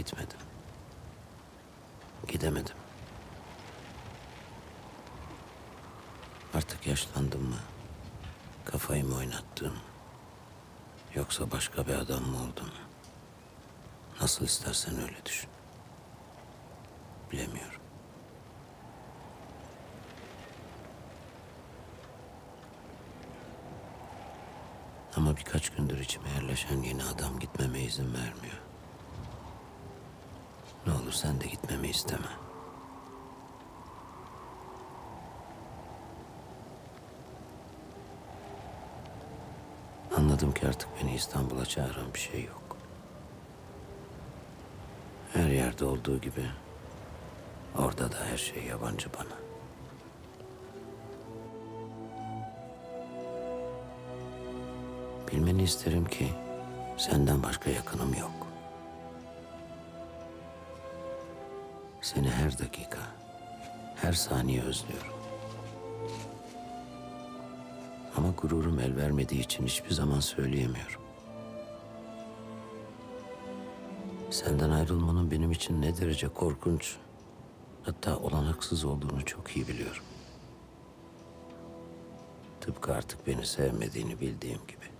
Gitmedim. Gidemedim. Artık yaşlandım mı? Kafayı mı oynattım? Yoksa başka bir adam mı oldum? Nasıl istersen öyle düşün. Bilemiyorum. Ama birkaç gündür içime yerleşen yeni adam gitmeme izin vermiyor. Ne olur sen de gitmemi isteme. Anladım ki artık beni İstanbul'a çağıran bir şey yok. Her yerde olduğu gibi orada da her şey yabancı bana. Bilmeni isterim ki senden başka yakınım yok. Seni her dakika, her saniye özlüyorum. Ama gururum el vermediği için hiçbir zaman söyleyemiyorum. Senden ayrılmanın benim için ne derece korkunç, hatta olanaksız olduğunu çok iyi biliyorum. Tıpkı artık beni sevmediğini bildiğim gibi.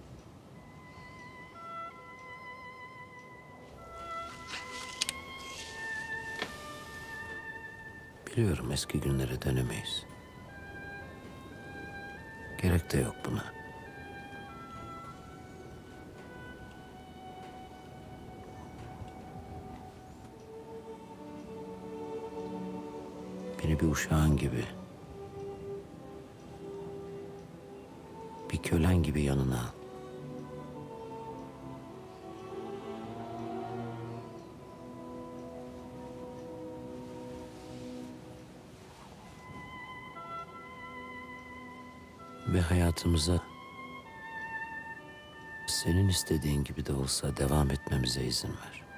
Biliyorum eski günlere dönemeyiz. Gerek de yok buna. Beni bir uşağın gibi, bir kölen gibi yanına al. Ve hayatımıza senin istediğin gibi de olsa devam etmemize izin ver.